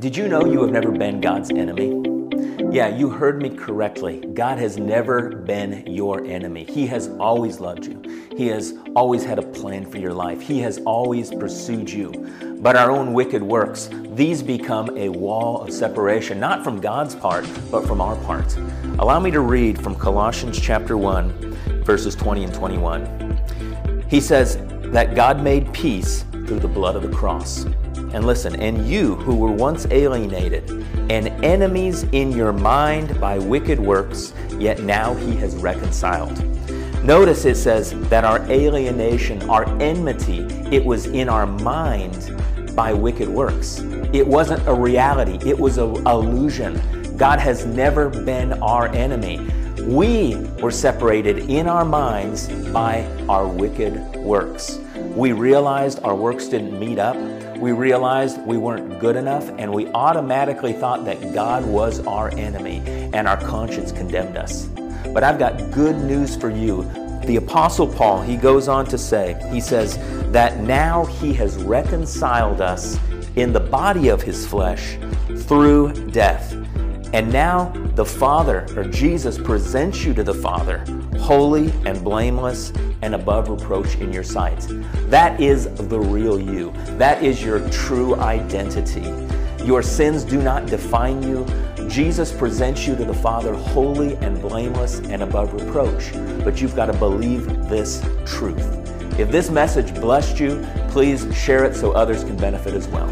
Did you know you have never been God's enemy? Yeah, you heard me correctly. God has never been your enemy. He has always loved you. He has always had a plan for your life. He has always pursued you. But our own wicked works, these become a wall of separation, not from God's part, but from our part. Allow me to read from Colossians chapter 1, verses 20 and 21. He says that God made peace through the blood of the cross. And listen, and you who were once alienated and enemies in your mind by wicked works, yet now he has reconciled. Notice it says that our alienation, our enmity, it was in our mind by wicked works. It wasn't a reality, it was an illusion. God has never been our enemy. We were separated in our minds by our wicked works. We realized our works didn't meet up. We realized we weren't good enough, and we automatically thought that God was our enemy, and our conscience condemned us. But I've got good news for you. The Apostle Paul, he goes on to say, he says that now he has reconciled us in the body of his flesh through death. And now the Father, or Jesus, presents you to the Father, holy and blameless and above reproach in your sight. That is the real you. That is your true identity. Your sins do not define you. Jesus presents you to the Father holy and blameless and above reproach. But you've got to believe this truth. If this message blessed you, please share it so others can benefit as well.